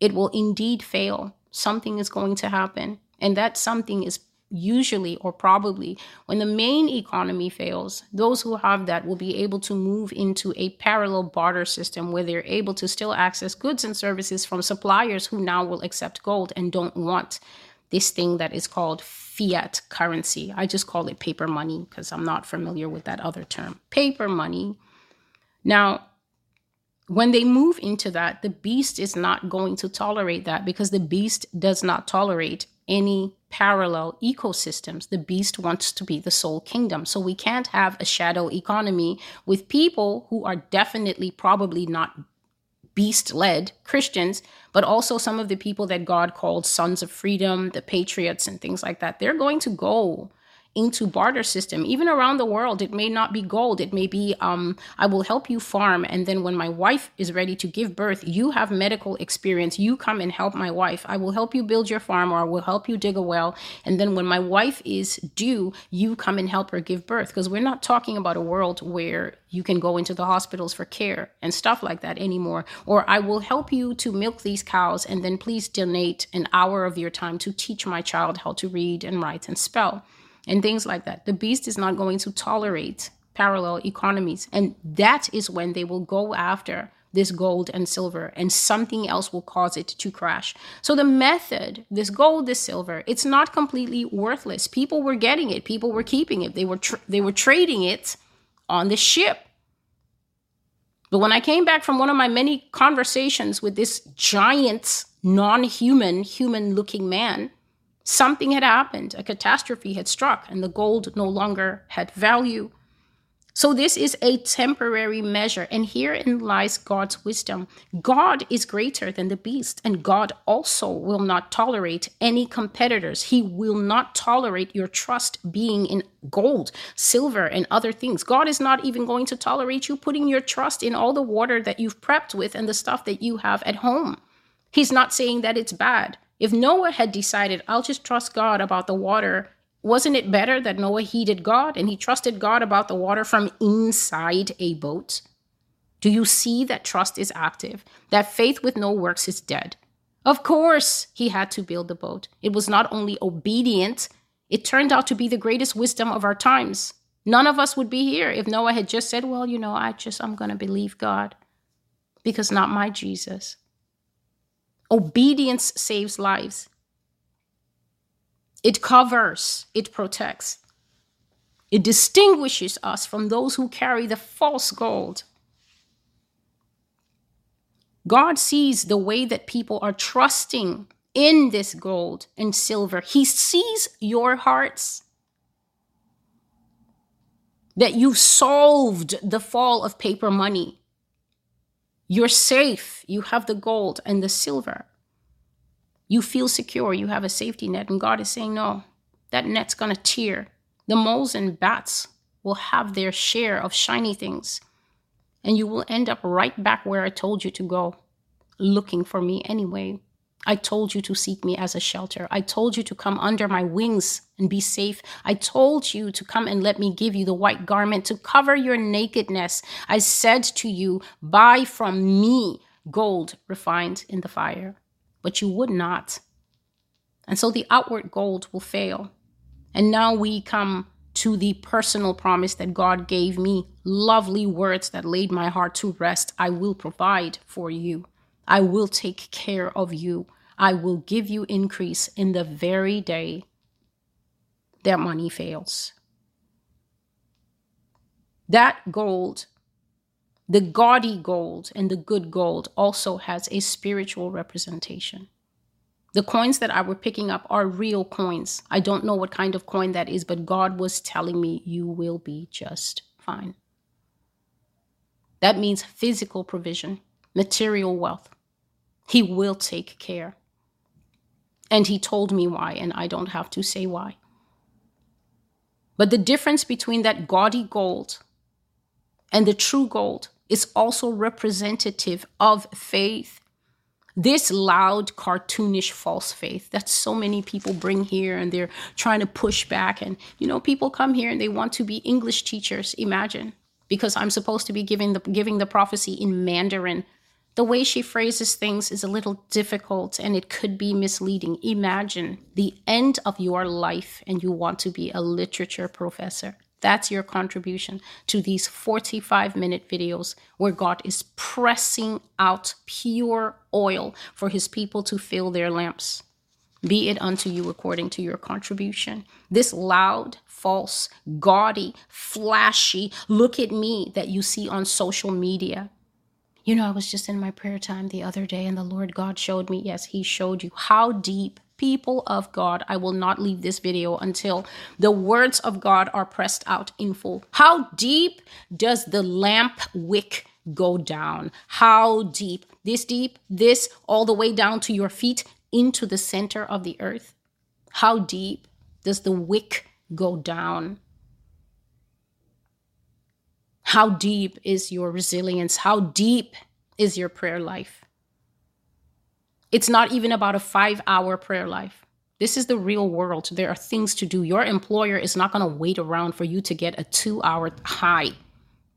It will indeed fail something is going to happen. And that something is usually or probably when the main economy fails, those who have that will be able to move into a parallel barter system where they're able to still access goods and services from suppliers who now will accept gold and don't want this thing that is called fiat currency. I just call it paper money because I'm not familiar with that other term. Paper money. Now, when they move into that, the beast is not going to tolerate that because the beast does not tolerate any parallel ecosystems. The beast wants to be the sole kingdom. So we can't have a shadow economy with people who are definitely probably not beast led Christians, but also some of the people that God called sons of freedom, the patriots, and things like that. They're going to go into barter system. Even around the world it may not be gold. It may be um, i will help you farm and then when my wife is ready to give birth you have medical experience. You come and help my wife. I will help you build your farm or i will help you dig a well. And then when my wife is due you come and help her give birth. Because we're not talking about a world where you can go into the hospitals for care and stuff like that anymore. Or i will help you to milk these cows and then please donate an hour of your time to teach my child how to read and write and spell and things like that. The beast is not going to tolerate parallel economies. And that is when they will go after this gold and silver, and something else will cause it to crash. So, the method, this gold, this silver, it's not completely worthless. People were getting it, people were keeping it, they were, tr- they were trading it on the ship. But when I came back from one of my many conversations with this giant, non human, human looking man, Something had happened, a catastrophe had struck, and the gold no longer had value. So, this is a temporary measure, and herein lies God's wisdom. God is greater than the beast, and God also will not tolerate any competitors. He will not tolerate your trust being in gold, silver, and other things. God is not even going to tolerate you putting your trust in all the water that you've prepped with and the stuff that you have at home. He's not saying that it's bad. If Noah had decided, I'll just trust God about the water, wasn't it better that Noah heeded God and he trusted God about the water from inside a boat? Do you see that trust is active? That faith with no works is dead. Of course, he had to build the boat. It was not only obedient, it turned out to be the greatest wisdom of our times. None of us would be here if Noah had just said, Well, you know, I just, I'm going to believe God because not my Jesus. Obedience saves lives. It covers, it protects. It distinguishes us from those who carry the false gold. God sees the way that people are trusting in this gold and silver. He sees your hearts. that you've solved the fall of paper money. You're safe. You have the gold and the silver. You feel secure. You have a safety net. And God is saying, no, that net's going to tear. The moles and bats will have their share of shiny things. And you will end up right back where I told you to go, looking for me anyway. I told you to seek me as a shelter. I told you to come under my wings and be safe. I told you to come and let me give you the white garment to cover your nakedness. I said to you, Buy from me gold refined in the fire. But you would not. And so the outward gold will fail. And now we come to the personal promise that God gave me lovely words that laid my heart to rest. I will provide for you. I will take care of you. I will give you increase in the very day that money fails. That gold, the gaudy gold and the good gold, also has a spiritual representation. The coins that I were picking up are real coins. I don't know what kind of coin that is, but God was telling me you will be just fine. That means physical provision, material wealth. He will take care. And he told me why, and I don't have to say why. But the difference between that gaudy gold and the true gold is also representative of faith. This loud, cartoonish false faith that so many people bring here and they're trying to push back. And, you know, people come here and they want to be English teachers, imagine, because I'm supposed to be giving the, giving the prophecy in Mandarin the way she phrases things is a little difficult and it could be misleading. Imagine the end of your life and you want to be a literature professor. That's your contribution to these 45 minute videos where God is pressing out pure oil for his people to fill their lamps. Be it unto you according to your contribution. This loud, false, gaudy, flashy, look at me that you see on social media you know, I was just in my prayer time the other day, and the Lord God showed me, yes, He showed you how deep people of God, I will not leave this video until the words of God are pressed out in full. How deep does the lamp wick go down? How deep? This deep, this all the way down to your feet into the center of the earth. How deep does the wick go down? How deep is your resilience? How deep is your prayer life? It's not even about a five hour prayer life. This is the real world. There are things to do. Your employer is not going to wait around for you to get a two hour high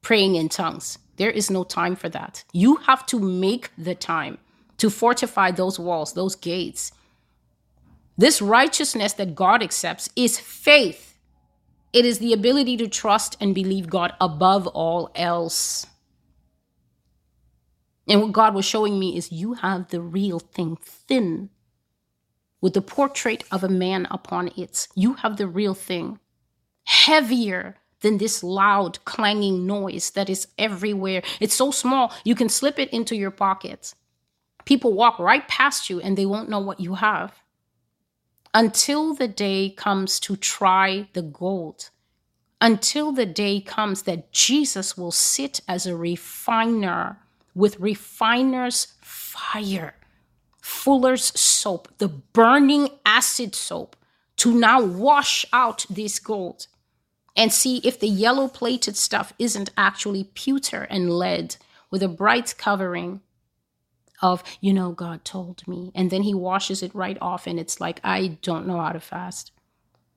praying in tongues. There is no time for that. You have to make the time to fortify those walls, those gates. This righteousness that God accepts is faith it is the ability to trust and believe God above all else. And what God was showing me is you have the real thing thin with the portrait of a man upon it. You have the real thing heavier than this loud clanging noise that is everywhere. It's so small, you can slip it into your pocket. People walk right past you and they won't know what you have until the day comes to try the gold, until the day comes that Jesus will sit as a refiner with refiner's fire, fuller's soap, the burning acid soap, to now wash out this gold and see if the yellow plated stuff isn't actually pewter and lead with a bright covering of, you know, God told me. And then he washes it right off, and it's like, I don't know how to fast.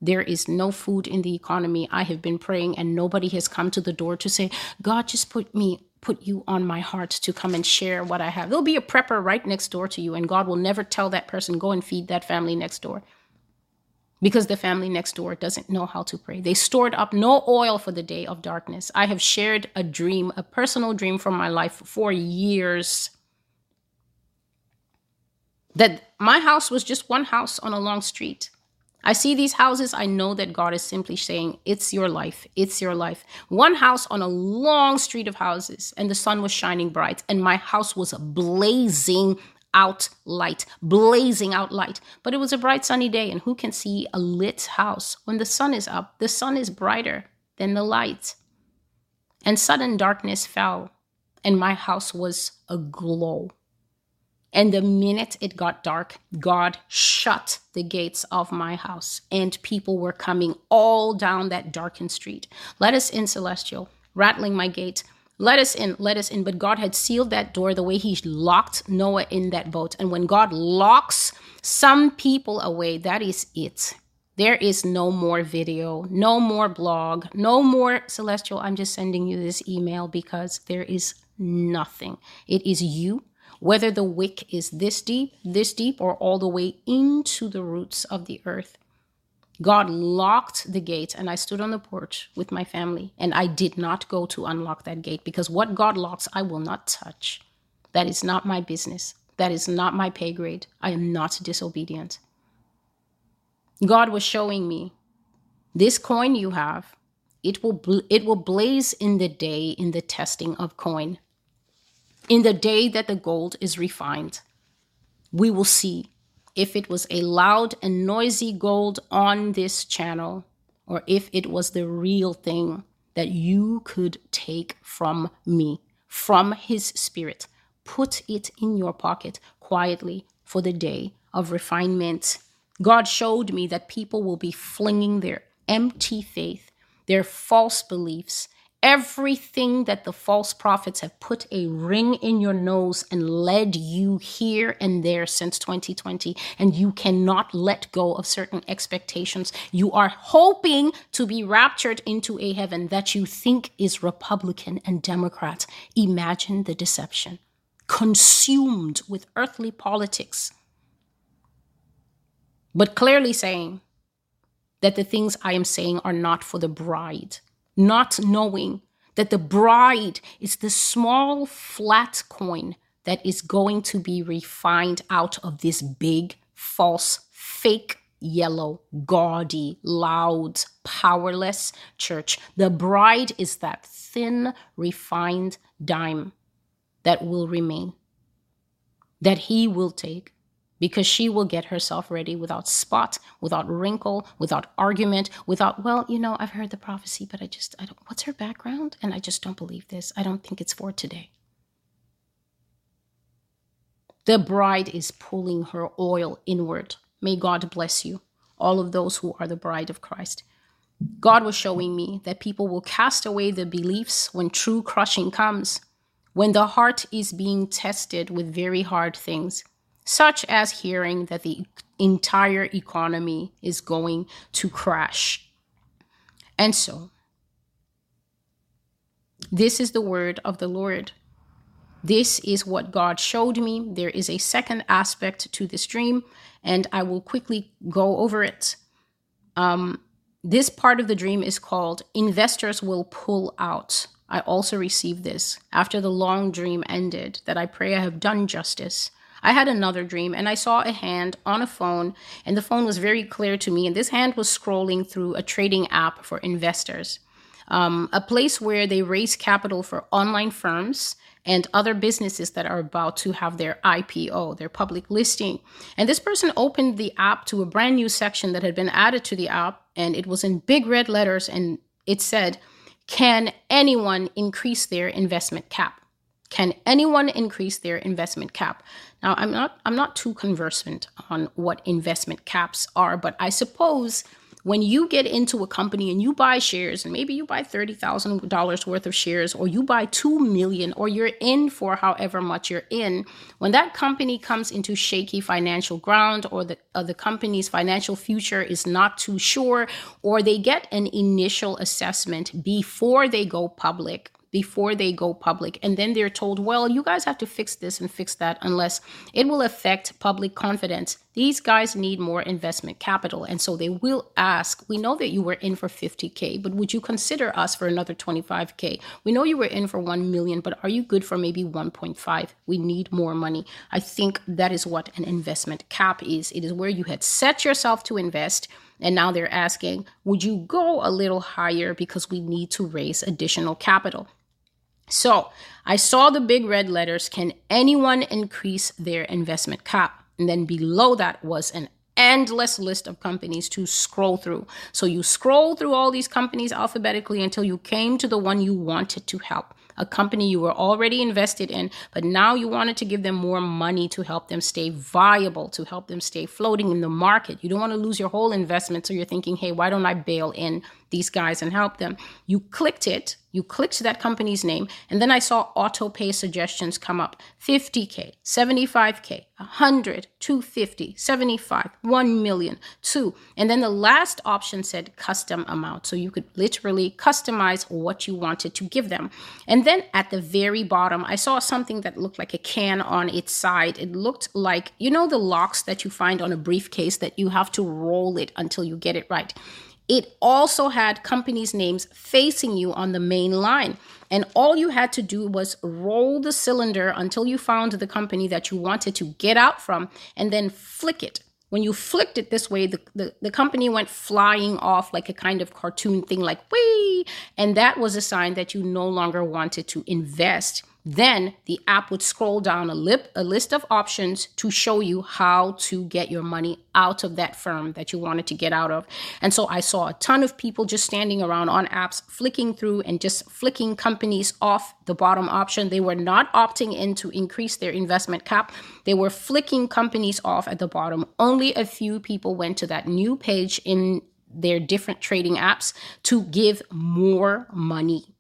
There is no food in the economy. I have been praying, and nobody has come to the door to say, God, just put me, put you on my heart to come and share what I have. There'll be a prepper right next door to you, and God will never tell that person, go and feed that family next door. Because the family next door doesn't know how to pray. They stored up no oil for the day of darkness. I have shared a dream, a personal dream from my life for years that my house was just one house on a long street. I see these houses, I know that God is simply saying, It's your life, it's your life. One house on a long street of houses, and the sun was shining bright, and my house was blazing out light, blazing out light. But it was a bright sunny day, and who can see a lit house when the sun is up? The sun is brighter than the light. and sudden darkness fell, and my house was aglow. And the minute it got dark, God shut the gates of my house, and people were coming all down that darkened street. Let us in, Celestial, rattling my gate. Let us in, let us in. But God had sealed that door the way He locked Noah in that boat. And when God locks some people away, that is it. There is no more video, no more blog, no more celestial. I'm just sending you this email because there is nothing. It is you, whether the wick is this deep, this deep, or all the way into the roots of the earth. God locked the gate, and I stood on the porch with my family, and I did not go to unlock that gate because what God locks, I will not touch. That is not my business. That is not my pay grade. I am not disobedient. God was showing me this coin you have, it will bl- it will blaze in the day in the testing of coin. In the day that the gold is refined, we will see if it was a loud and noisy gold on this channel or if it was the real thing that you could take from me, from his spirit. Put it in your pocket quietly for the day of refinement. God showed me that people will be flinging their empty faith, their false beliefs, everything that the false prophets have put a ring in your nose and led you here and there since 2020 and you cannot let go of certain expectations. You are hoping to be raptured into a heaven that you think is republican and democrat. Imagine the deception. Consumed with earthly politics but clearly saying that the things I am saying are not for the bride, not knowing that the bride is the small flat coin that is going to be refined out of this big, false, fake, yellow, gaudy, loud, powerless church. The bride is that thin, refined dime that will remain, that he will take because she will get herself ready without spot, without wrinkle, without argument, without, well, you know, I've heard the prophecy, but I just, I don't, what's her background? And I just don't believe this. I don't think it's for today. The bride is pulling her oil inward. May God bless you, all of those who are the bride of Christ. God was showing me that people will cast away the beliefs when true crushing comes, when the heart is being tested with very hard things such as hearing that the entire economy is going to crash. And so, this is the word of the Lord. This is what God showed me. There is a second aspect to this dream, and I will quickly go over it. Um, this part of the dream is called Investors Will Pull Out. I also received this after the long dream ended, that I pray I have done justice. I had another dream and I saw a hand on a phone, and the phone was very clear to me. And this hand was scrolling through a trading app for investors, um, a place where they raise capital for online firms and other businesses that are about to have their IPO, their public listing. And this person opened the app to a brand new section that had been added to the app, and it was in big red letters, and it said, Can anyone increase their investment cap? Can anyone increase their investment cap? Now, I'm not I'm not too conversant on what investment caps are, but I suppose when you get into a company and you buy shares and maybe you buy $30,000 worth of shares or you buy 2 million or you're in for however much you're in when that company comes into shaky financial ground or the uh, the company's financial future is not too sure or they get an initial assessment before they go public before they go public. And then they're told, well, you guys have to fix this and fix that unless it will affect public confidence. These guys need more investment capital. And so they will ask, we know that you were in for 50K, but would you consider us for another 25K? We know you were in for 1 million, but are you good for maybe 1.5? We need more money. I think that is what an investment cap is. It is where you had set yourself to invest and now they're asking, would you go a little higher because we need to raise additional capital? So I saw the big red letters Can anyone increase their investment cap? And then below that was an endless list of companies to scroll through. So you scroll through all these companies alphabetically until you came to the one you wanted to help a company you were already invested in, but now you wanted to give them more money to help them stay viable, to help them stay floating in the market. You don't want to lose your whole investment. So you're thinking, hey, why don't I bail in these guys and help them? You clicked it you clicked that company's name, and then I saw auto pay suggestions come up 50K, 75K, 100, 250, 75, 1 million, 2. And then the last option said custom amount. So you could literally customize what you wanted to give them. And then at the very bottom, I saw something that looked like a can on its side. It looked like, you know, the locks that you find on a briefcase that you have to roll it until you get it right. It also had companies' names facing you on the main line. And all you had to do was roll the cylinder until you found the company that you wanted to get out from and then flick it. When you flicked it this way, the, the, the company went flying off like a kind of cartoon thing, like wee. And that was a sign that you no longer wanted to invest then the app would scroll down a, lip, a list of options to show you how to get your money out of that firm that you wanted to get out of. And so I saw a ton of people just standing around on apps, flicking through and just flicking companies off the bottom option. They were not opting in to increase their investment cap. They were flicking companies off at the bottom. Only a few people went to that new page in their different trading apps to give more money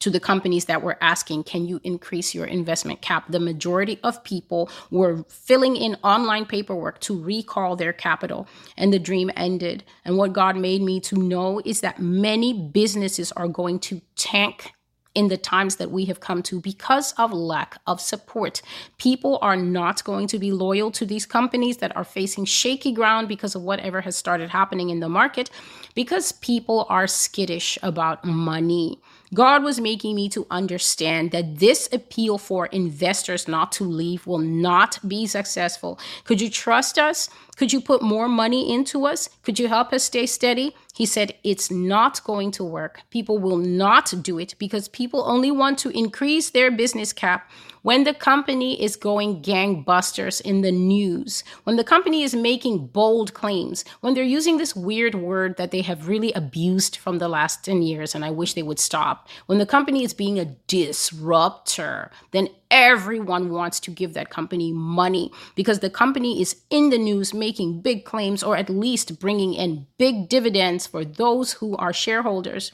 to the companies that were asking, can you increase your investment cap? The majority of people were filling in online paperwork to recall their capital, and the dream ended. And what God made me to know is that many businesses are going to tank in the times that we have come to because of lack of support. People are not going to be loyal to these companies that are facing shaky ground because of whatever has started happening in the market because people are skittish about money. God was making me to understand that this appeal for investors not to leave will not be successful. Could you trust us? Could you put more money into us? Could you help us stay steady? He said, It's not going to work. People will not do it because people only want to increase their business cap when the company is going gangbusters in the news, when the company is making bold claims, when they're using this weird word that they have really abused from the last 10 years, and I wish they would stop, when the company is being a disruptor, then everyone wants to give that company money because the company is in the news making big claims or at least bringing in big dividends for those who are shareholders.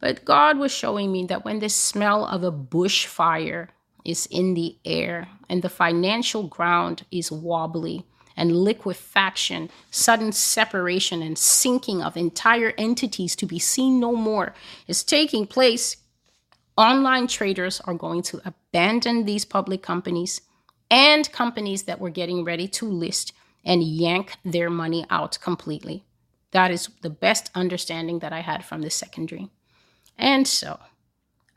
But God was showing me that when the smell of a bushfire is in the air and the financial ground is wobbly and liquefaction, sudden separation and sinking of entire entities to be seen no more is taking place, online traders are going to abandon these public companies and companies that were getting ready to list and yank their money out completely. That is the best understanding that I had from the second dream. And so,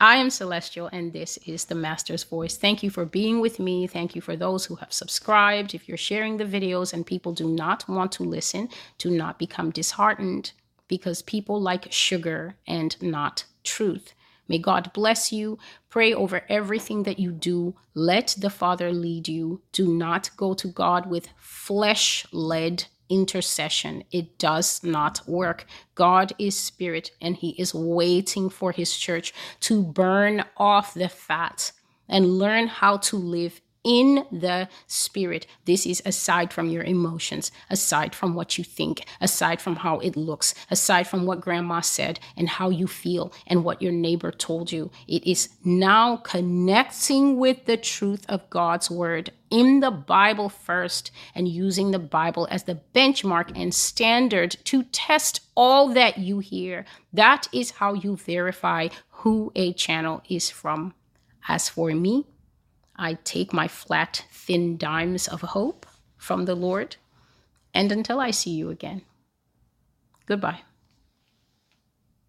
I am Celestial, and this is the Master's Voice. Thank you for being with me. Thank you for those who have subscribed. If you're sharing the videos and people do not want to listen, do not become disheartened because people like sugar and not truth. May God bless you. Pray over everything that you do. Let the Father lead you. Do not go to God with flesh led intercession. It does not work. God is spirit and he is waiting for his church to burn off the fat and learn how to live in the spirit. This is aside from your emotions, aside from what you think, aside from how it looks, aside from what grandma said and how you feel and what your neighbor told you. It is now connecting with the truth of God's word in the Bible first and using the Bible as the benchmark and standard to test all that you hear. That is how you verify who a channel is from. As for me, I take my flat, thin dimes of hope from the Lord. And until I see you again, goodbye.